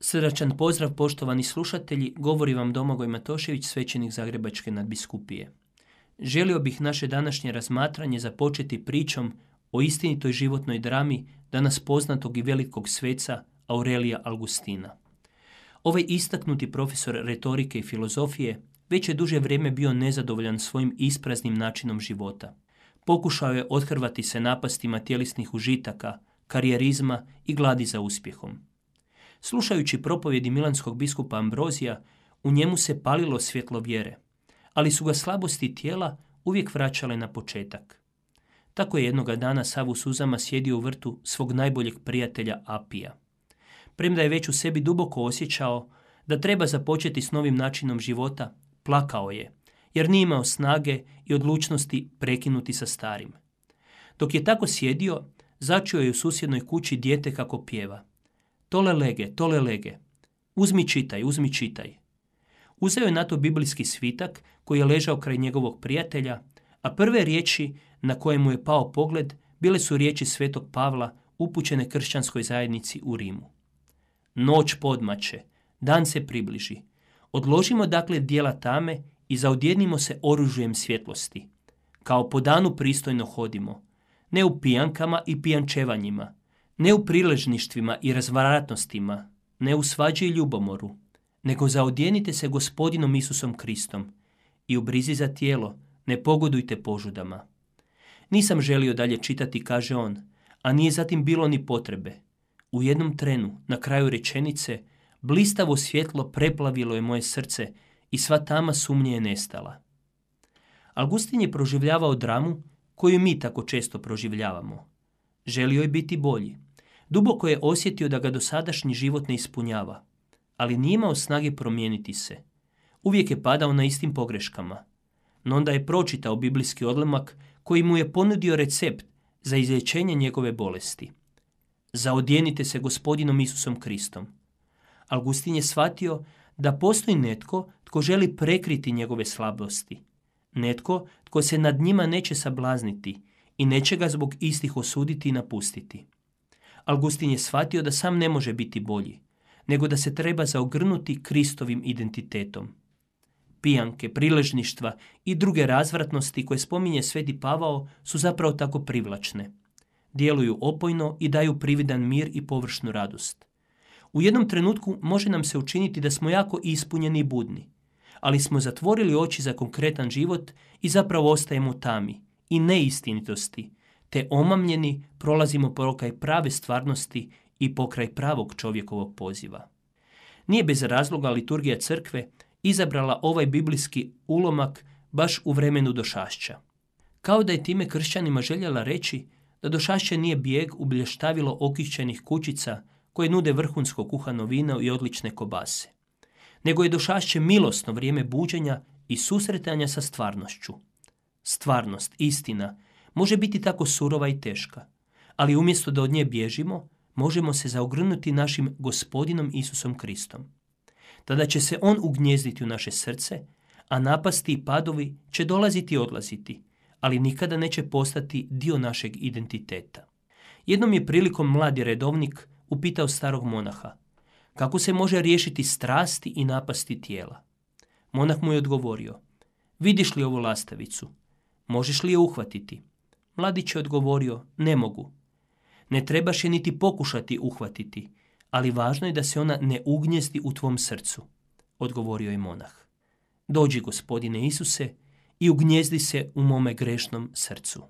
Srdačan pozdrav poštovani slušatelji, govori vam Domagoj Matošević, svećenik Zagrebačke nadbiskupije. Želio bih naše današnje razmatranje započeti pričom o istinitoj životnoj drami danas poznatog i velikog sveca Aurelija Augustina. Ovaj istaknuti profesor retorike i filozofije već je duže vrijeme bio nezadovoljan svojim ispraznim načinom života. Pokušao je othrvati se napastima tjelesnih užitaka, karijerizma i gladi za uspjehom. Slušajući propovjedi milanskog biskupa Ambrozija, u njemu se palilo svjetlo vjere, ali su ga slabosti tijela uvijek vraćale na početak. Tako je jednoga dana Savu suzama sjedio u vrtu svog najboljeg prijatelja Apija. Premda je već u sebi duboko osjećao da treba započeti s novim načinom života, plakao je, jer nije imao snage i odlučnosti prekinuti sa starim. Dok je tako sjedio, začuo je u susjednoj kući dijete kako pjeva. Tole lege, tole lege. Uzmi čitaj, uzmi čitaj. Uzeo je na to biblijski svitak koji je ležao kraj njegovog prijatelja, a prve riječi na koje mu je pao pogled bile su riječi svetog Pavla upućene kršćanskoj zajednici u Rimu. Noć podmače, dan se približi. Odložimo dakle dijela tame i zaodjednimo se oružujem svjetlosti. Kao po danu pristojno hodimo, ne u pijankama i pijančevanjima, ne u priležništvima i razvratnostima, ne u svađi i ljubomoru, nego zaodjenite se gospodinom Isusom Kristom i u brizi za tijelo ne pogodujte požudama. Nisam želio dalje čitati, kaže on, a nije zatim bilo ni potrebe. U jednom trenu, na kraju rečenice, blistavo svjetlo preplavilo je moje srce i sva tama sumnje je nestala. Augustin je proživljavao dramu koju mi tako često proživljavamo. Želio je biti bolji. Duboko je osjetio da ga dosadašnji život ne ispunjava, ali nije imao snage promijeniti se. Uvijek je padao na istim pogreškama. No onda je pročitao biblijski odlomak koji mu je ponudio recept za izlječenje njegove bolesti. Zaodjenite se gospodinom Isusom Kristom. Augustin je shvatio da postoji netko tko želi prekriti njegove slabosti. Netko tko se nad njima neće sablazniti i neće ga zbog istih osuditi i napustiti. Augustin je shvatio da sam ne može biti bolji, nego da se treba zaogrnuti Kristovim identitetom. Pijanke, priležništva i druge razvratnosti koje spominje Sveti Pavao su zapravo tako privlačne. Djeluju opojno i daju prividan mir i površnu radost. U jednom trenutku može nam se učiniti da smo jako ispunjeni i budni, ali smo zatvorili oči za konkretan život i zapravo ostajemo tami i neistinitosti, te omamljeni prolazimo pokraj prave stvarnosti i pokraj pravog čovjekovog poziva. Nije bez razloga liturgija crkve izabrala ovaj biblijski ulomak baš u vremenu došašća. Kao da je time kršćanima željela reći da došašće nije bijeg u blještavilo okišćenih kućica koje nude vrhunsko kuhano vino i odlične kobase. Nego je došašće milosno vrijeme buđenja i susretanja sa stvarnošću. Stvarnost, istina, može biti tako surova i teška, ali umjesto da od nje bježimo, možemo se zaogrnuti našim gospodinom Isusom Kristom. Tada će se On ugnjezditi u naše srce, a napasti i padovi će dolaziti i odlaziti, ali nikada neće postati dio našeg identiteta. Jednom je prilikom mladi redovnik upitao starog monaha, kako se može riješiti strasti i napasti tijela. Monah mu je odgovorio, vidiš li ovu lastavicu, možeš li je uhvatiti? Mladić je odgovorio, ne mogu. Ne trebaš je niti pokušati uhvatiti, ali važno je da se ona ne ugnjezdi u tvom srcu, odgovorio je monah. Dođi, gospodine Isuse, i ugnjezdi se u mome grešnom srcu.